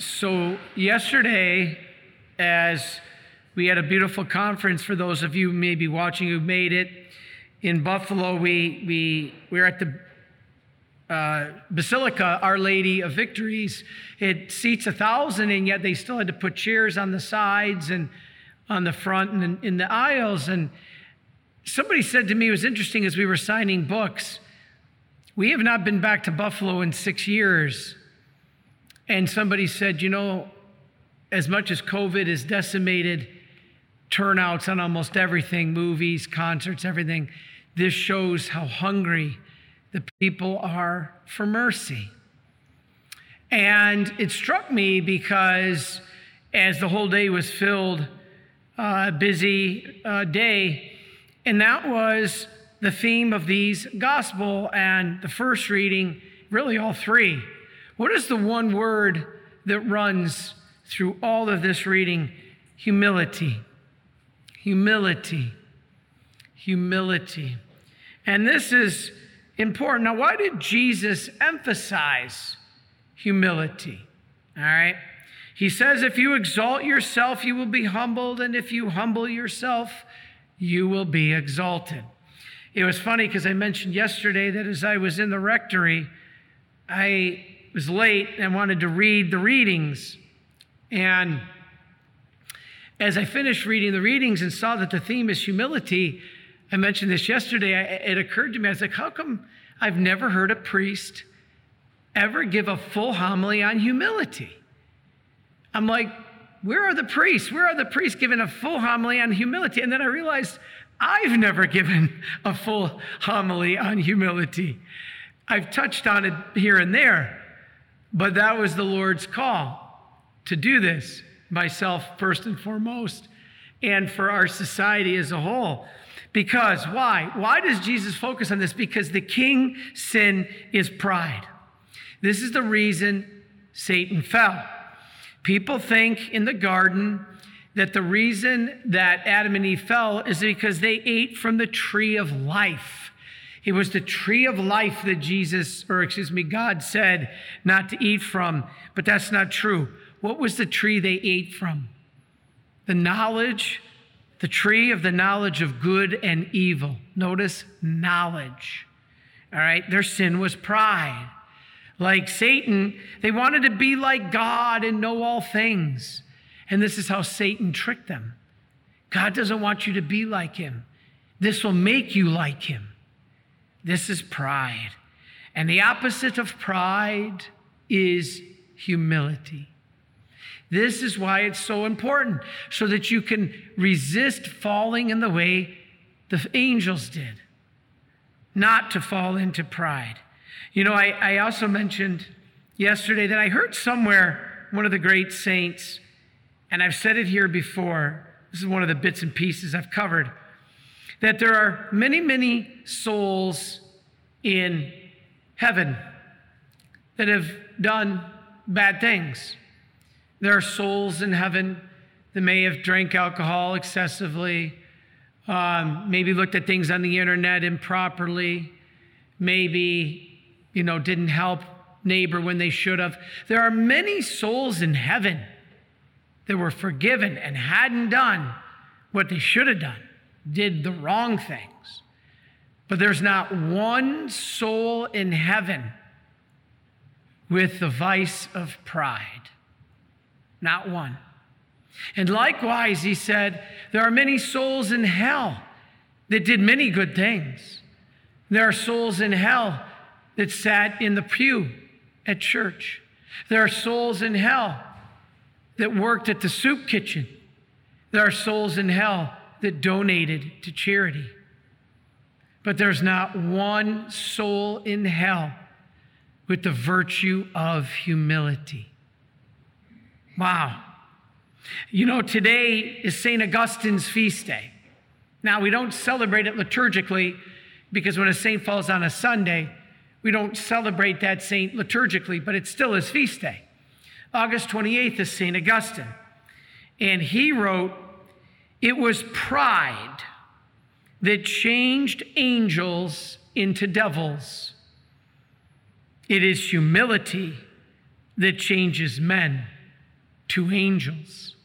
So, yesterday, as we had a beautiful conference for those of you maybe watching who made it in Buffalo, we, we, we were at the uh, Basilica, Our Lady of Victories. It seats a thousand, and yet they still had to put chairs on the sides and on the front and in, in the aisles. And somebody said to me, it was interesting as we were signing books, we have not been back to Buffalo in six years. And somebody said, you know, as much as COVID has decimated turnouts on almost everything movies, concerts, everything this shows how hungry the people are for mercy. And it struck me because as the whole day was filled, a uh, busy uh, day, and that was the theme of these gospel and the first reading, really all three. What is the one word that runs through all of this reading? Humility. Humility. Humility. And this is important. Now, why did Jesus emphasize humility? All right. He says, if you exalt yourself, you will be humbled, and if you humble yourself, you will be exalted. It was funny because I mentioned yesterday that as I was in the rectory, I was late and wanted to read the readings. And as I finished reading the readings and saw that the theme is humility, I mentioned this yesterday. it occurred to me, I was like, how come I've never heard a priest ever give a full homily on humility. I'm like, where are the priests? Where are the priests giving a full homily on humility? And then I realized I've never given a full homily on humility. I've touched on it here and there, but that was the Lord's call to do this, myself first and foremost, and for our society as a whole. Because why? Why does Jesus focus on this? Because the king sin is pride. This is the reason Satan fell. People think in the garden that the reason that Adam and Eve fell is because they ate from the tree of life. It was the tree of life that Jesus, or excuse me, God said not to eat from, but that's not true. What was the tree they ate from? The knowledge the tree of the knowledge of good and evil. Notice knowledge. All right, their sin was pride. Like Satan, they wanted to be like God and know all things. And this is how Satan tricked them. God doesn't want you to be like him. This will make you like him. This is pride. And the opposite of pride is humility. This is why it's so important, so that you can resist falling in the way the angels did, not to fall into pride. You know, I, I also mentioned yesterday that I heard somewhere one of the great saints, and I've said it here before, this is one of the bits and pieces I've covered, that there are many, many souls in heaven that have done bad things. There are souls in heaven that may have drank alcohol excessively, um, maybe looked at things on the internet improperly, maybe, you know, didn't help neighbor when they should have. There are many souls in heaven that were forgiven and hadn't done what they should have done, did the wrong things. But there's not one soul in heaven with the vice of pride. Not one. And likewise, he said, there are many souls in hell that did many good things. There are souls in hell that sat in the pew at church. There are souls in hell that worked at the soup kitchen. There are souls in hell that donated to charity. But there's not one soul in hell with the virtue of humility. Wow. You know, today is St. Augustine's feast day. Now, we don't celebrate it liturgically because when a saint falls on a Sunday, we don't celebrate that saint liturgically, but it's still his feast day. August 28th is St. Augustine. And he wrote, It was pride that changed angels into devils. It is humility that changes men to angels.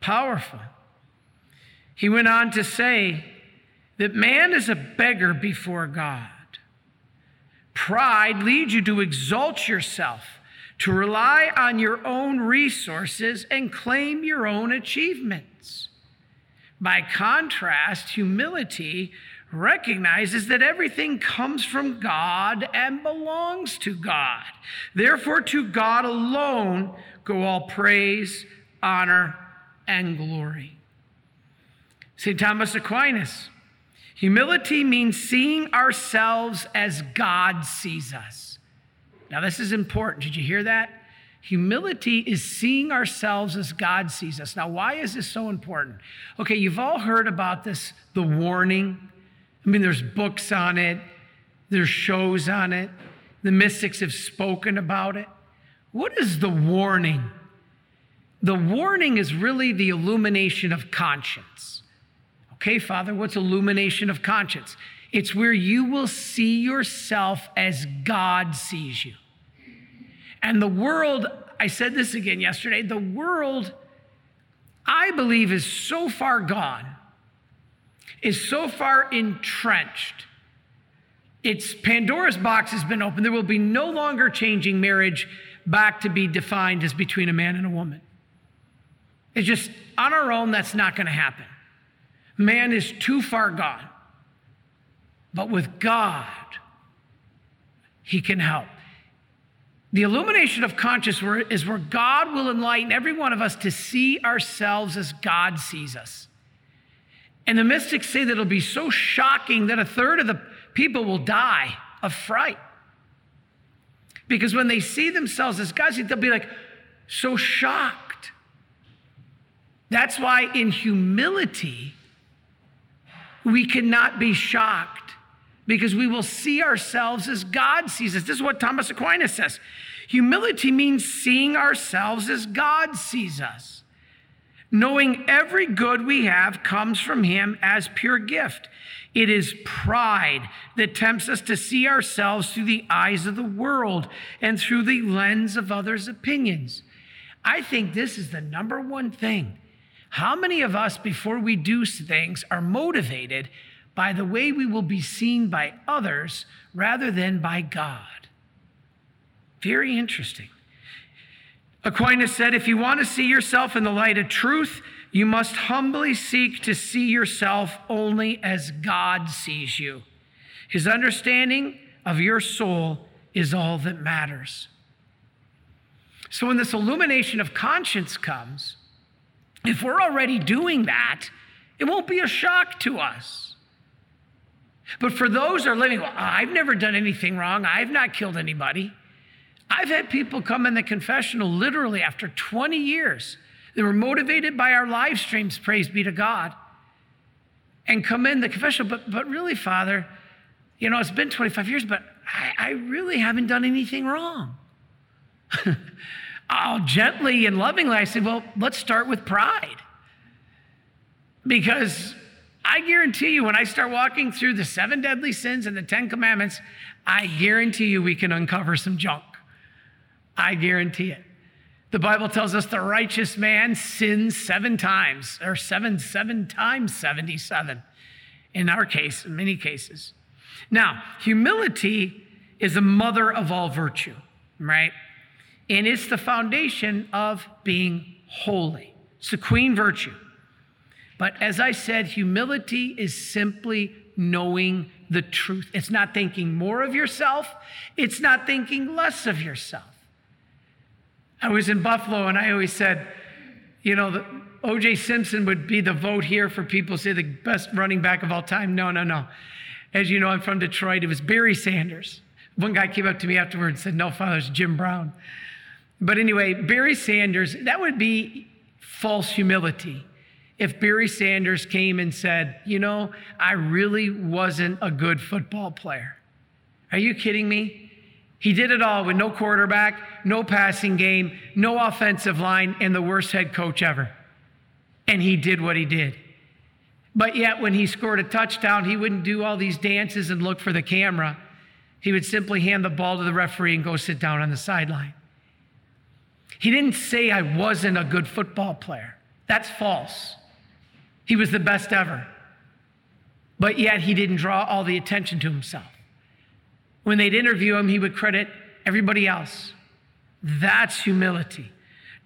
Powerful. He went on to say that man is a beggar before God. Pride leads you to exalt yourself, to rely on your own resources and claim your own achievements. By contrast, humility recognizes that everything comes from God and belongs to God. Therefore, to God alone go all praise, honor, and glory. St. Thomas Aquinas, humility means seeing ourselves as God sees us. Now, this is important. Did you hear that? Humility is seeing ourselves as God sees us. Now, why is this so important? Okay, you've all heard about this, the warning. I mean, there's books on it, there's shows on it, the mystics have spoken about it. What is the warning? The warning is really the illumination of conscience. Okay, Father, what's illumination of conscience? It's where you will see yourself as God sees you. And the world, I said this again yesterday, the world, I believe, is so far gone, is so far entrenched. It's Pandora's box has been opened. There will be no longer changing marriage back to be defined as between a man and a woman. It's just on our own, that's not going to happen. Man is too far gone. But with God, He can help. The illumination of conscience is where God will enlighten every one of us to see ourselves as God sees us. And the mystics say that it'll be so shocking that a third of the people will die of fright. Because when they see themselves as God, they'll be like so shocked. That's why in humility, we cannot be shocked because we will see ourselves as God sees us. This is what Thomas Aquinas says. Humility means seeing ourselves as God sees us. Knowing every good we have comes from Him as pure gift. It is pride that tempts us to see ourselves through the eyes of the world and through the lens of others' opinions. I think this is the number one thing. How many of us, before we do things, are motivated by the way we will be seen by others rather than by God? Very interesting. Aquinas said, if you want to see yourself in the light of truth, you must humbly seek to see yourself only as God sees you. His understanding of your soul is all that matters. So when this illumination of conscience comes, if we're already doing that, it won't be a shock to us. But for those who are living, well, I've never done anything wrong, I've not killed anybody. I've had people come in the confessional literally after 20 years. They were motivated by our live streams, praise be to God, and come in the confessional. But, but really, Father, you know, it's been 25 years, but I, I really haven't done anything wrong. I'll gently and lovingly, I said, well, let's start with pride. Because I guarantee you, when I start walking through the seven deadly sins and the Ten Commandments, I guarantee you we can uncover some junk. I guarantee it. The Bible tells us the righteous man sins seven times, or seven, seven times 77 in our case, in many cases. Now, humility is the mother of all virtue, right? And it's the foundation of being holy. It's the queen virtue. But as I said, humility is simply knowing the truth. It's not thinking more of yourself, it's not thinking less of yourself. I was in Buffalo and I always said, you know, OJ Simpson would be the vote here for people say the best running back of all time. No, no, no. As you know, I'm from Detroit. It was Barry Sanders. One guy came up to me afterwards and said, No, Father, it's Jim Brown. But anyway, Barry Sanders, that would be false humility. If Barry Sanders came and said, You know, I really wasn't a good football player. Are you kidding me? He did it all with no quarterback, no passing game, no offensive line, and the worst head coach ever. And he did what he did. But yet, when he scored a touchdown, he wouldn't do all these dances and look for the camera. He would simply hand the ball to the referee and go sit down on the sideline. He didn't say I wasn't a good football player. That's false. He was the best ever. But yet he didn't draw all the attention to himself. When they'd interview him, he would credit everybody else. That's humility.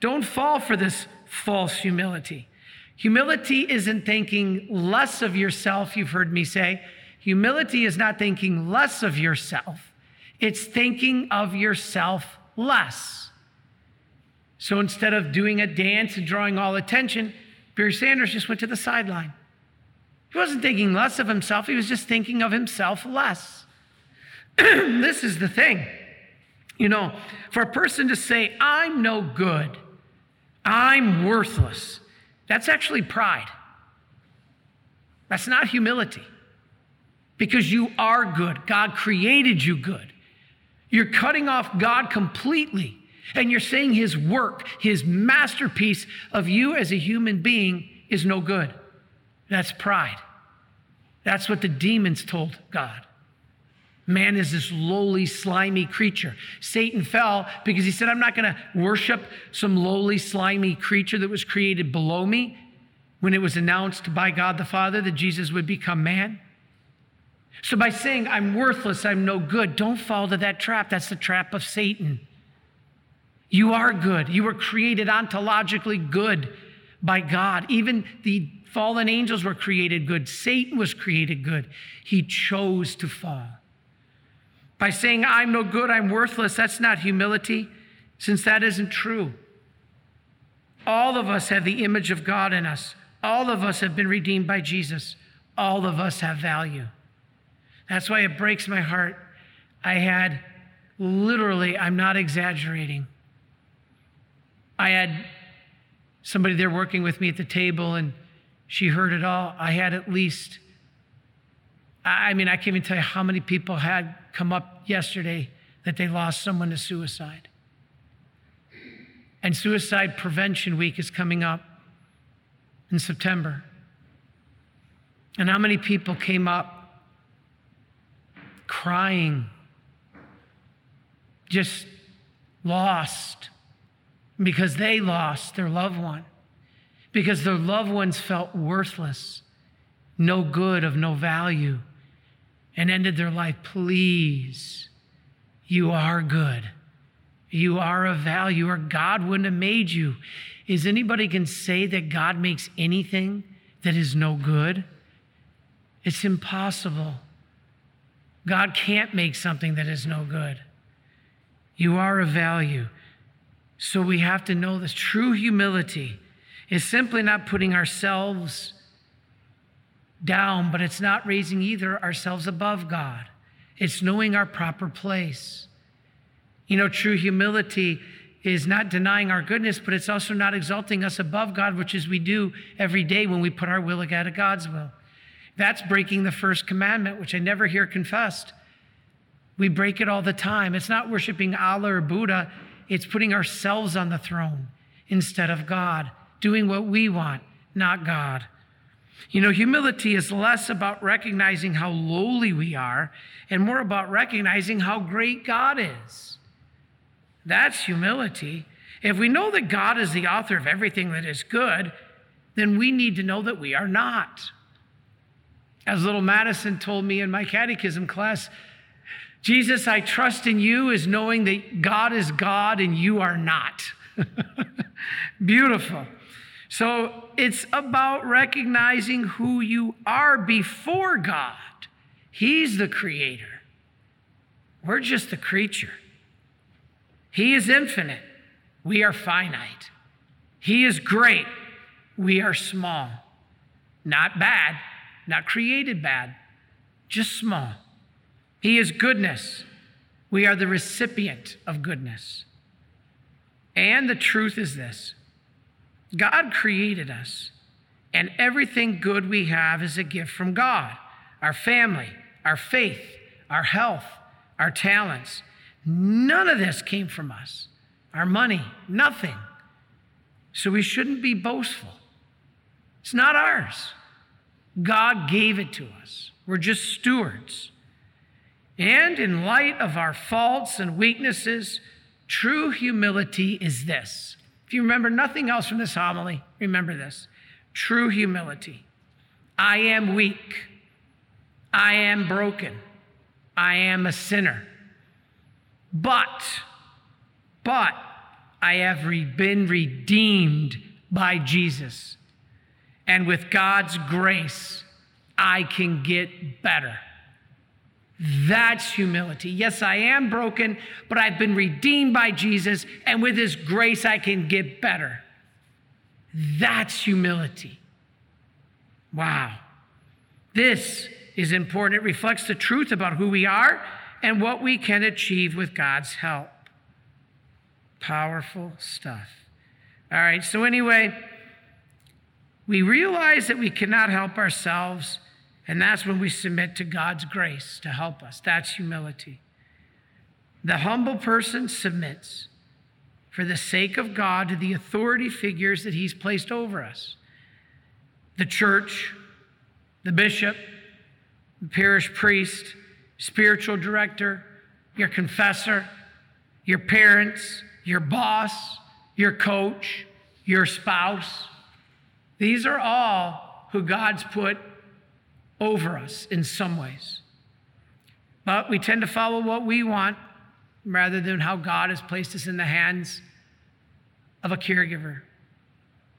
Don't fall for this false humility. Humility isn't thinking less of yourself, you've heard me say. Humility is not thinking less of yourself, it's thinking of yourself less. So instead of doing a dance and drawing all attention, Barry Sanders just went to the sideline. He wasn't thinking less of himself, he was just thinking of himself less. this is the thing. You know, for a person to say, I'm no good, I'm worthless, that's actually pride. That's not humility. Because you are good. God created you good. You're cutting off God completely. And you're saying his work, his masterpiece of you as a human being is no good. That's pride. That's what the demons told God. Man is this lowly, slimy creature. Satan fell because he said, I'm not going to worship some lowly, slimy creature that was created below me when it was announced by God the Father that Jesus would become man. So, by saying, I'm worthless, I'm no good, don't fall to that trap. That's the trap of Satan. You are good. You were created ontologically good by God. Even the fallen angels were created good. Satan was created good. He chose to fall. By saying, I'm no good, I'm worthless, that's not humility, since that isn't true. All of us have the image of God in us. All of us have been redeemed by Jesus. All of us have value. That's why it breaks my heart. I had literally, I'm not exaggerating. I had somebody there working with me at the table, and she heard it all. I had at least I mean, I can't even tell you how many people had come up yesterday that they lost someone to suicide. And Suicide Prevention Week is coming up in September. And how many people came up crying, just lost because they lost their loved one, because their loved ones felt worthless, no good, of no value and ended their life, please, you are good. You are of value, or God wouldn't have made you. Is anybody can say that God makes anything that is no good? It's impossible. God can't make something that is no good. You are of value. So we have to know this true humility is simply not putting ourselves down, but it's not raising either ourselves above God. It's knowing our proper place. You know, true humility is not denying our goodness, but it's also not exalting us above God, which is we do every day when we put our will ahead of God's will. That's breaking the first commandment, which I never hear confessed. We break it all the time. It's not worshiping Allah or Buddha, it's putting ourselves on the throne instead of God, doing what we want, not God. You know, humility is less about recognizing how lowly we are and more about recognizing how great God is. That's humility. If we know that God is the author of everything that is good, then we need to know that we are not. As little Madison told me in my catechism class, Jesus, I trust in you is knowing that God is God and you are not. Beautiful. So it's about recognizing who you are before God. He's the creator, we're just the creature. He is infinite, we are finite. He is great, we are small. Not bad, not created bad, just small. He is goodness. We are the recipient of goodness. And the truth is this God created us, and everything good we have is a gift from God our family, our faith, our health, our talents. None of this came from us. Our money, nothing. So we shouldn't be boastful. It's not ours. God gave it to us. We're just stewards. And in light of our faults and weaknesses, True humility is this. If you remember nothing else from this homily, remember this. True humility. I am weak. I am broken. I am a sinner. But, but, I have re- been redeemed by Jesus. And with God's grace, I can get better. That's humility. Yes, I am broken, but I've been redeemed by Jesus, and with His grace, I can get better. That's humility. Wow. This is important. It reflects the truth about who we are and what we can achieve with God's help. Powerful stuff. All right, so anyway, we realize that we cannot help ourselves, and that's when we submit to God's grace to help us. That's humility. The humble person submits for the sake of God to the authority figures that He's placed over us the church, the bishop, the parish priest, spiritual director, your confessor, your parents, your boss, your coach, your spouse. These are all who God's put over us in some ways. But we tend to follow what we want rather than how God has placed us in the hands of a caregiver.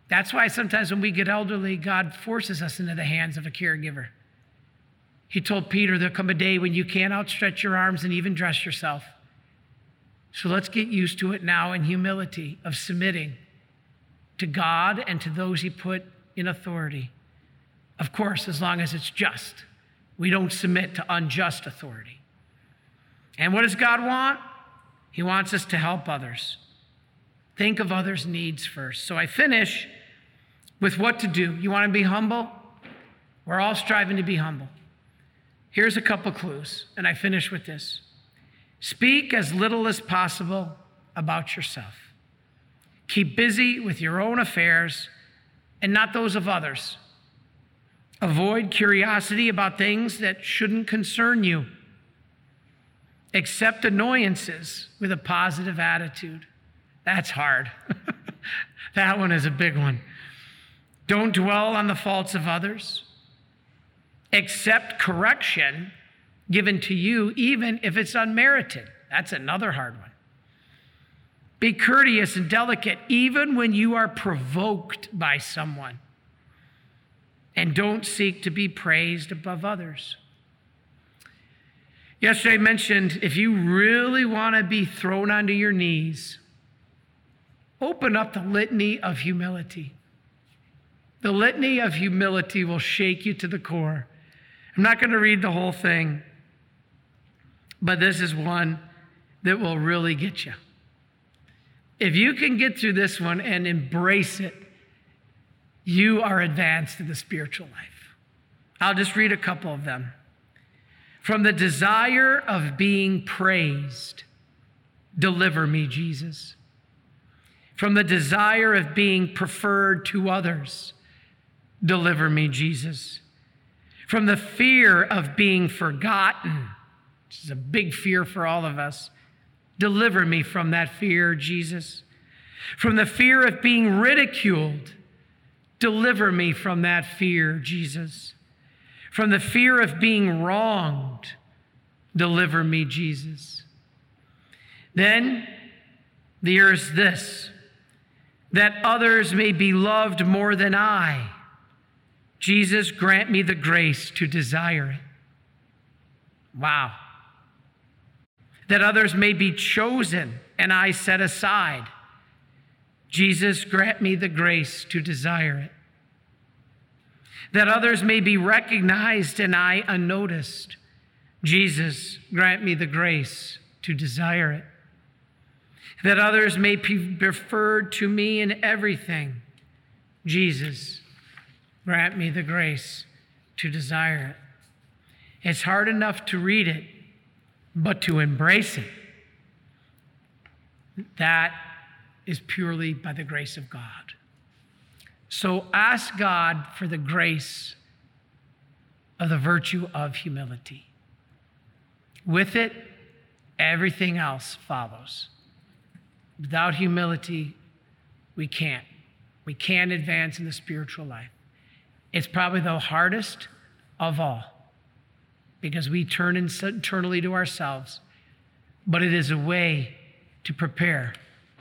That's why sometimes when we get elderly, God forces us into the hands of a caregiver. He told Peter, There'll come a day when you can't outstretch your arms and even dress yourself. So let's get used to it now in humility of submitting to God and to those He put in authority. Of course, as long as it's just. We don't submit to unjust authority. And what does God want? He wants us to help others. Think of others' needs first. So I finish with what to do. You want to be humble? We're all striving to be humble. Here's a couple clues, and I finish with this speak as little as possible about yourself. Keep busy with your own affairs and not those of others. Avoid curiosity about things that shouldn't concern you. Accept annoyances with a positive attitude. That's hard. that one is a big one. Don't dwell on the faults of others accept correction given to you, even if it's unmerited. That's another hard one. Be courteous and delicate, even when you are provoked by someone. And don't seek to be praised above others. Yesterday I mentioned if you really want to be thrown onto your knees, open up the litany of humility. The litany of humility will shake you to the core. I'm not going to read the whole thing, but this is one that will really get you. If you can get through this one and embrace it, you are advanced in the spiritual life. I'll just read a couple of them. From the desire of being praised, deliver me, Jesus. From the desire of being preferred to others, deliver me, Jesus from the fear of being forgotten, which is a big fear for all of us. Deliver me from that fear, Jesus. From the fear of being ridiculed, deliver me from that fear, Jesus. From the fear of being wronged, deliver me, Jesus. Then there's this that others may be loved more than I Jesus, grant me the grace to desire it. Wow. That others may be chosen and I set aside. Jesus, grant me the grace to desire it. That others may be recognized and I unnoticed. Jesus, grant me the grace to desire it. That others may be preferred to me in everything. Jesus, Grant me the grace to desire it. It's hard enough to read it, but to embrace it, that is purely by the grace of God. So ask God for the grace of the virtue of humility. With it, everything else follows. Without humility, we can't. We can't advance in the spiritual life. It's probably the hardest of all because we turn internally to ourselves, but it is a way to prepare